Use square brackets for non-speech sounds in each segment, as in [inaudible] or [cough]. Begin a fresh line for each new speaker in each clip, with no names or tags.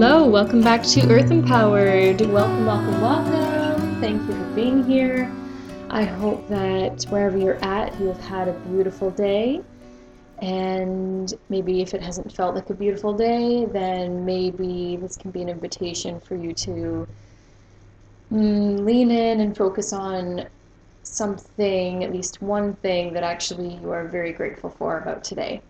Hello, welcome back to Earth Empowered. Welcome, welcome, welcome. Thank you for being here. I hope that wherever you're at, you have had a beautiful day. And maybe if it hasn't felt like a beautiful day, then maybe this can be an invitation for you to mm, lean in and focus on something, at least one thing that actually you are very grateful for about today.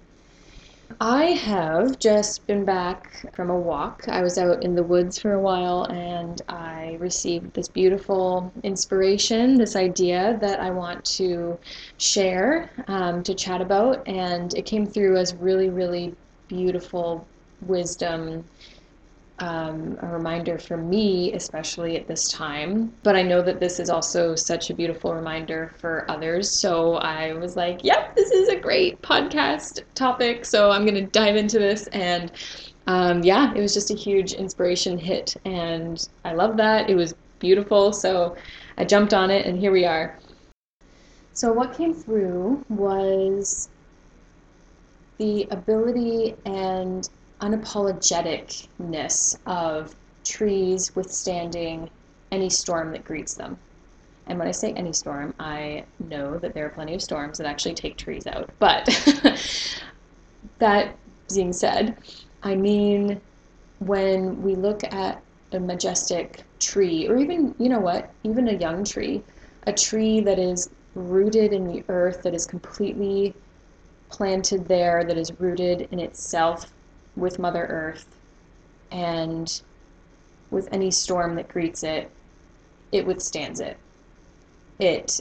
I have just been back from a walk. I was out in the woods for a while and I received this beautiful inspiration, this idea that I want to share, um, to chat about, and it came through as really, really beautiful wisdom um, a reminder for me, especially at this time. But I know that this is also such a beautiful reminder for others. So I was like, yep, this is a great podcast topic. So I'm going to dive into this. And um, yeah, it was just a huge inspiration hit. And I love that. It was beautiful. So I jumped on it, and here we are. So, what came through was the ability and unapologeticness of trees withstanding any storm that greets them. And when I say any storm, I know that there are plenty of storms that actually take trees out. But [laughs] that being said, I mean, when we look at a majestic tree, or even, you know what, even a young tree, a tree that is rooted in the earth, that is completely planted there, that is rooted in itself, with Mother Earth and with any storm that greets it, it withstands it. It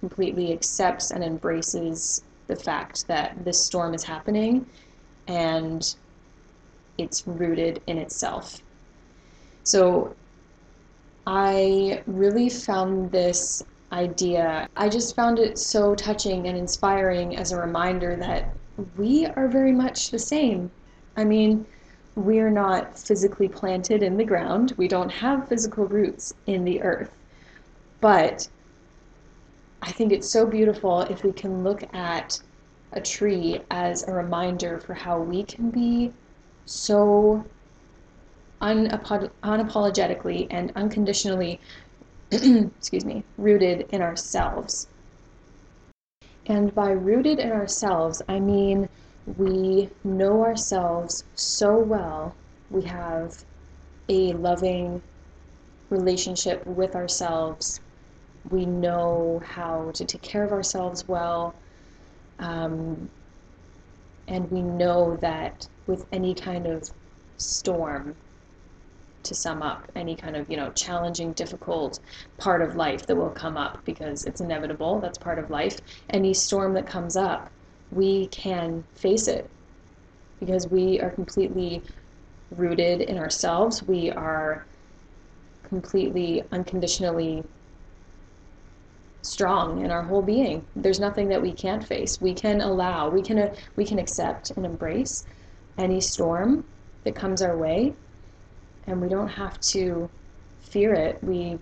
completely accepts and embraces the fact that this storm is happening and it's rooted in itself. So I really found this idea, I just found it so touching and inspiring as a reminder that we are very much the same I mean, we're not physically planted in the ground, we don't have physical roots in the earth. But I think it's so beautiful if we can look at a tree as a reminder for how we can be so unapologetically and unconditionally [clears throat] excuse me rooted in ourselves and by rooted in ourselves i mean we know ourselves so well, we have a loving relationship with ourselves. We know how to take care of ourselves well. Um, and we know that with any kind of storm, to sum up, any kind of, you know, challenging, difficult part of life that will come up because it's inevitable, that's part of life. Any storm that comes up, we can face it because we are completely rooted in ourselves. We are completely unconditionally strong in our whole being. There's nothing that we can't face. We can allow, we can uh, we can accept and embrace any storm that comes our way and we don't have to fear it. We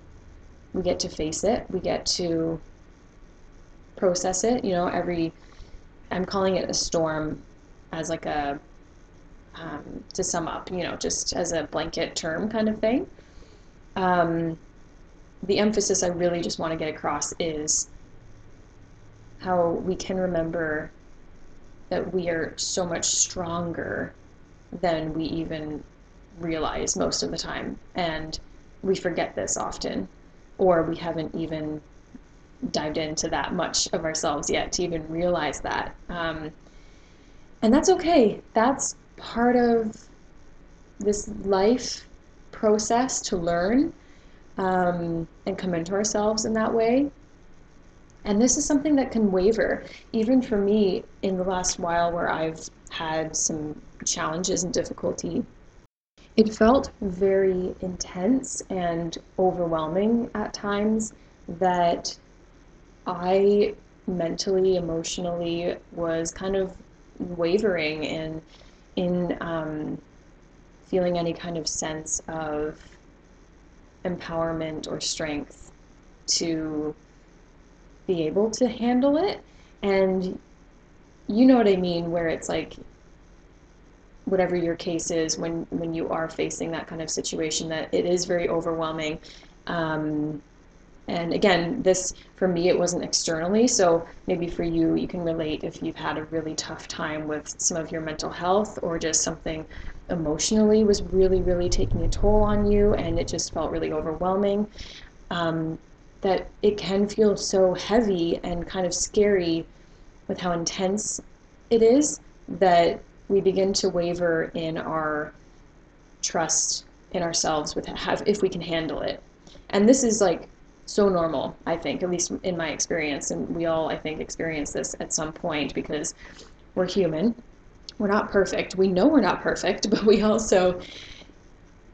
we get to face it. We get to process it. You know, every I'm calling it a storm as like a um, to sum up, you know, just as a blanket term kind of thing. Um, the emphasis I really just want to get across is how we can remember that we are so much stronger than we even realize most of the time. And we forget this often, or we haven't even dived into that much of ourselves yet to even realize that. Um, and that's okay. That's part of this life process to learn um, and come into ourselves in that way. And this is something that can waver, even for me in the last while where I've had some challenges and difficulty. It felt very intense and overwhelming at times that I mentally, emotionally was kind of wavering in in um, feeling any kind of sense of empowerment or strength to be able to handle it. And you know what I mean, where it's like whatever your case is when when you are facing that kind of situation that it is very overwhelming um, and again this for me it wasn't externally so maybe for you you can relate if you've had a really tough time with some of your mental health or just something emotionally was really really taking a toll on you and it just felt really overwhelming um, that it can feel so heavy and kind of scary with how intense it is that we begin to waver in our trust in ourselves with if we can handle it. And this is like so normal, I think, at least in my experience, and we all I think experience this at some point because we're human. We're not perfect. We know we're not perfect, [laughs] but we also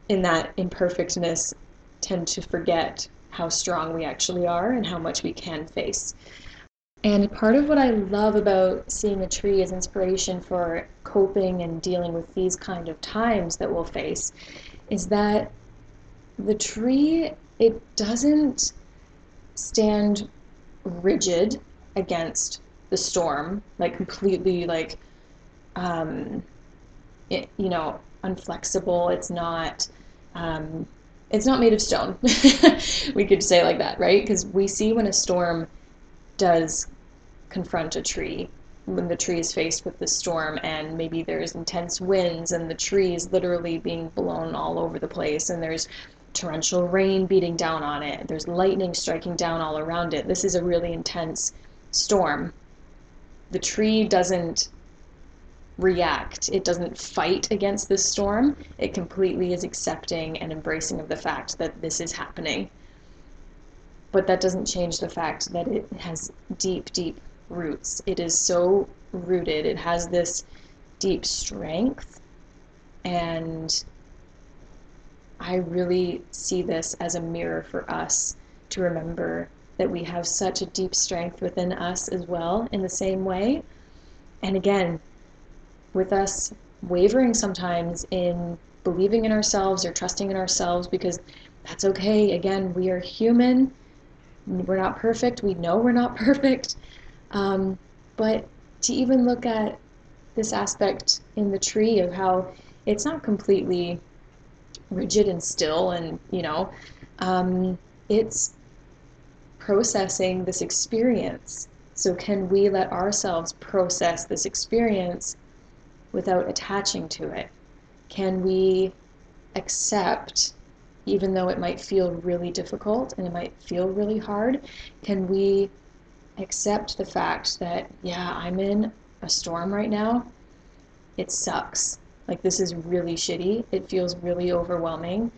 in that imperfectness tend to forget how strong we actually are and how much we can face. And part of what I love about seeing a tree as inspiration for coping and dealing with these kind of times that we'll face is that the tree, it doesn't stand rigid against the storm, like completely like, um, it, you know, unflexible. It's not, um, it's not made of stone. [laughs] we could say like that, right? Because we see when a storm does confront a tree when the tree is faced with the storm and maybe there's intense winds and the tree is literally being blown all over the place and there's torrential rain beating down on it. There's lightning striking down all around it. This is a really intense storm. The tree doesn't react. It doesn't fight against this storm. It completely is accepting and embracing of the fact that this is happening. But that doesn't change the fact that it has deep, deep roots. It is so rooted, it has this deep strength, and I really see this as a mirror for us to remember that we have such a deep strength within us as well, in the same way. And again, with us wavering sometimes in believing in ourselves or trusting in ourselves, because that's okay. Again, we are human we're not perfect. We know we're not [laughs] perfect. Um, but to even look at this aspect in the tree of how it's not completely rigid and still, and you know, um, it's processing this experience. So, can we let ourselves process this experience without attaching to it? Can we accept even though it might feel really difficult and it might feel really hard, can we accept the fact that, yeah, I'm in a storm right now? It sucks. Like, this is really shitty. It feels really overwhelming.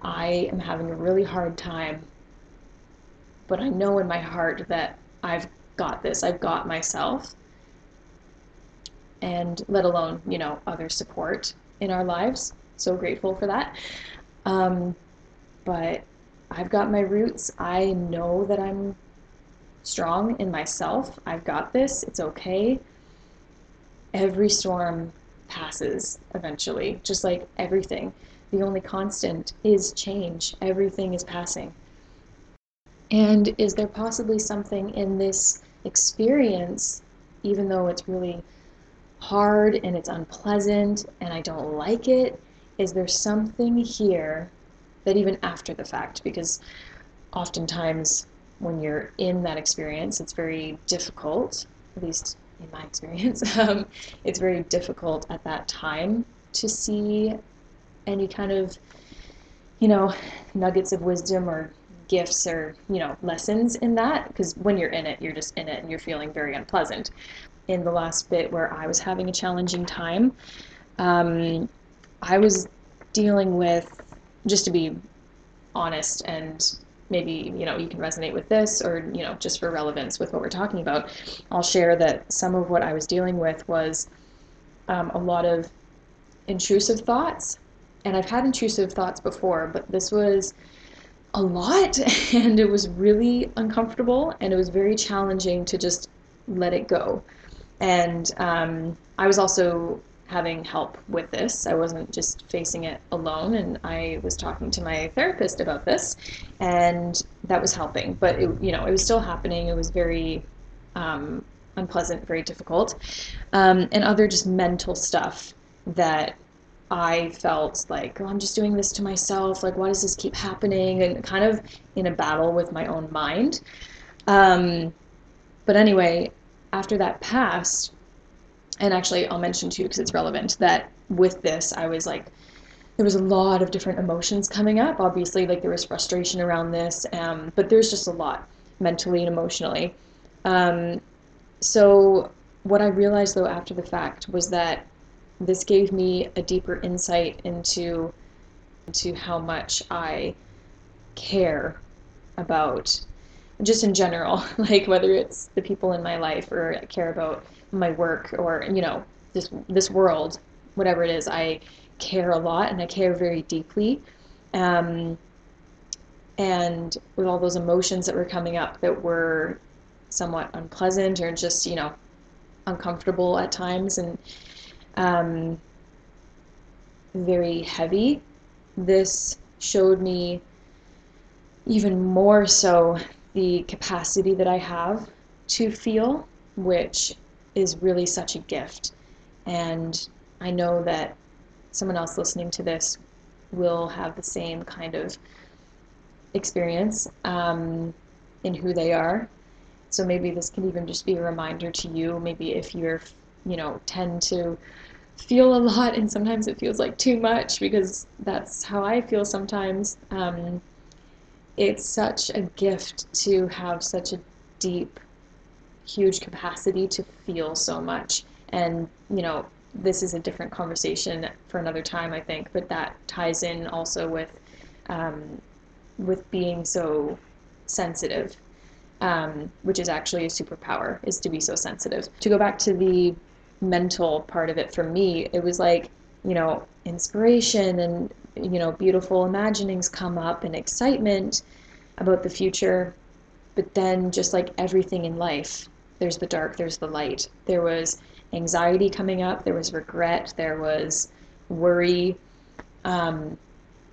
I am having a really hard time. But I know in my heart that I've got this. I've got myself. And let alone, you know, other support in our lives. So grateful for that. Um, but I've got my roots. I know that I'm strong in myself. I've got this. It's okay. Every storm passes eventually, just like everything. The only constant is change. Everything is passing. And is there possibly something in this experience, even though it's really hard and it's unpleasant and I don't like it, is there something here that even after the fact, because oftentimes when you're in that experience, it's very difficult, at least in my experience, [laughs] um, it's very difficult at that time to see any kind of, you know, nuggets of wisdom or gifts or, you know, lessons in that, because when you're in it, you're just in it and you're feeling very unpleasant. In the last bit where I was having a challenging time, um, I was dealing with, just to be honest and maybe you know you can resonate with this or you know just for relevance with what we're talking about i'll share that some of what i was dealing with was um, a lot of intrusive thoughts. And i've had intrusive thoughts before but this was a lot [laughs] and it was really uncomfortable and it was very challenging to just let it go. And um, i was also having help with this. I wasn't just facing it alone, and I was talking to my therapist about this, and that was helping. But it, you know, it was still happening. It was very um, unpleasant, very difficult, um, and other just mental stuff that I felt like, oh, I'm just doing this to myself. Like, why does this keep happening? And kind of in a battle with my own mind. Um, but anyway, after that passed, and actually, I'll mention too, because it's relevant, that with this, I was like, there was a lot of different emotions coming up. Obviously, like there was frustration around this, um, but there's just a lot mentally and emotionally. Um, so, what I realized though after the fact was that this gave me a deeper insight into into how much I care about just in general, [laughs] like whether it's the people in my life or I care about my work or you know this this world, whatever it is, I care a lot and I care very deeply. Um, and with all those emotions that were coming up that were somewhat unpleasant or just, you know, uncomfortable at times and um, very heavy, this showed me even more so the capacity that I have to feel, which is really such a gift. And I know that someone else listening to this will have the same kind of experience um, in who they are. So maybe this can even just be a reminder to you. Maybe if you're, you know, tend to feel a lot and sometimes it feels like too much because that's how I feel sometimes. Um, it's such a gift to have such a deep, huge capacity to feel so much. And, you know, this is a different conversation for another time, I think, but that ties in also with um, with being so sensitive, um, which is actually a superpower, is to be so sensitive. To go back to the mental part of it for me, it was like, you know, inspiration and, you know, beautiful imaginings come up and excitement about the future. But then, just like everything in life, there's the dark, there's the light. There was anxiety coming up, there was regret, there was worry, um,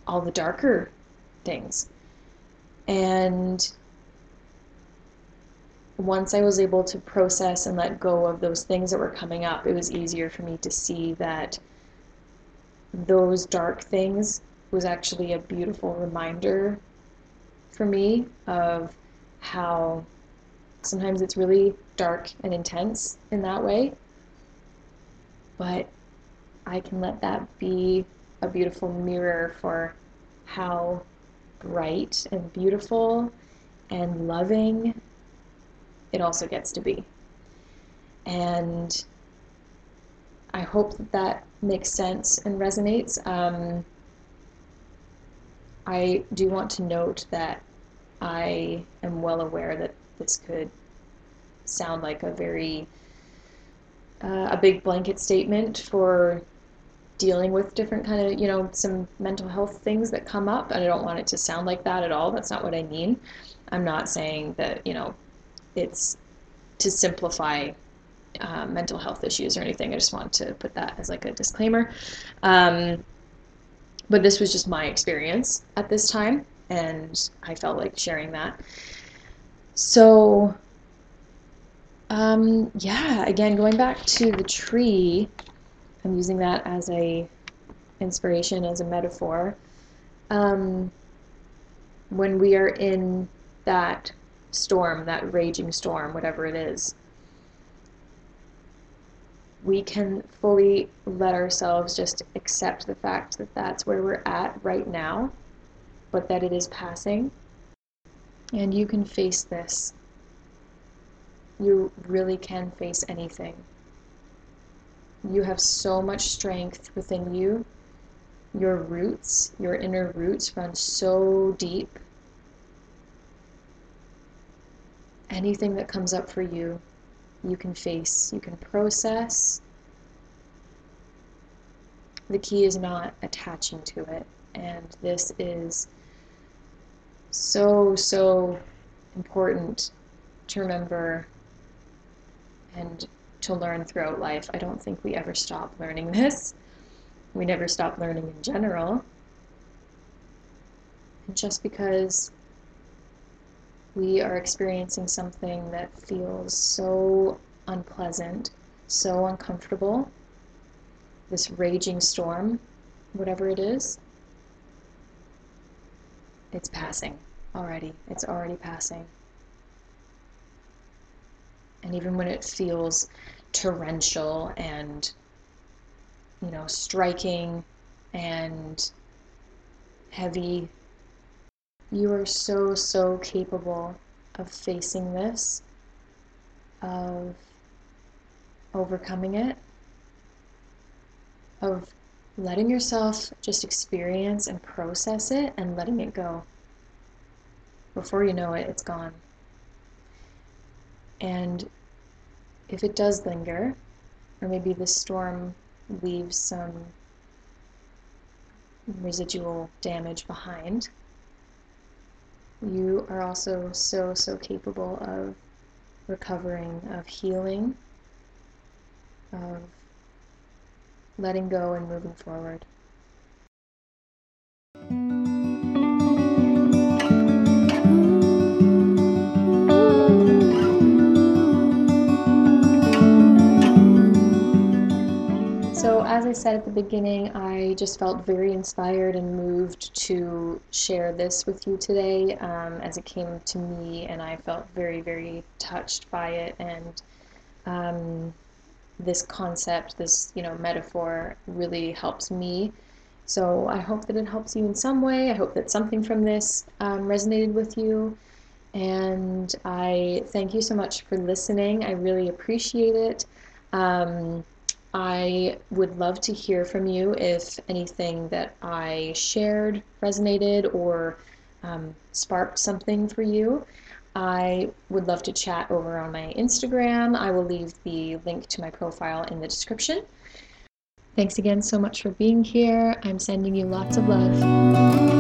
all the darker things. And once I was able to process and let go of those things that were coming up, it was easier for me to see that those dark things was actually a beautiful reminder for me of how sometimes it's really dark and intense in that way. But I can let that be a beautiful mirror for how bright and beautiful and loving it also gets to be. And I hope that that makes sense and resonates. Um, I do want to note that I am well aware that this could sound like a very uh, a big blanket statement for dealing with different kind of you know some mental health things that come up and i don't want it to sound like that at all. That's not what i mean. I'm not saying that you know it's to simplify uh, mental health issues or anything. I just want to put that as like a disclaimer. Um, but this was just my experience at this time and i felt like sharing that so um, yeah again going back to the tree I'm using that as a inspiration, as a metaphor. Um, when we are in that storm, that raging storm, whatever it is, we can fully let ourselves just accept the fact that that's where we're at right now, but that it is passing. And you can face this. You really can face anything. You have so much strength within you. Your roots, your inner roots run so deep. Anything that comes up for you, you can face, you can process. The key is not attaching to it. And this is so, so important to remember and to learn throughout life. I don't think we ever stop learning this. We never stop learning in general. And just because we are experiencing something that feels so unpleasant, so uncomfortable, this raging storm, whatever it is, it's passing already. It's already passing. And even when it feels torrential and, you know, striking and heavy, you are so, so capable of facing this, of overcoming it, of letting yourself just experience and process it and letting it go. Before you know it, it's gone. And if it does linger, or maybe the storm leaves some residual damage behind, you are also so, so capable of recovering, of healing, of letting go and moving forward. So, as I said at the beginning, I just felt very inspired and moved to share this with you today um, as it came to me, and I felt very, very touched by it. And um, this concept, this you know metaphor, really helps me. So I hope that it helps you in some way. I hope that something from this um, resonated with you. And I thank you so much for listening. I really appreciate it. Um, I would love to hear from you if anything that I shared resonated or um, sparked something for you. I would love to chat over on my Instagram. I will leave the link to my profile in the description. Thanks again so much for being here. I'm sending you lots of love.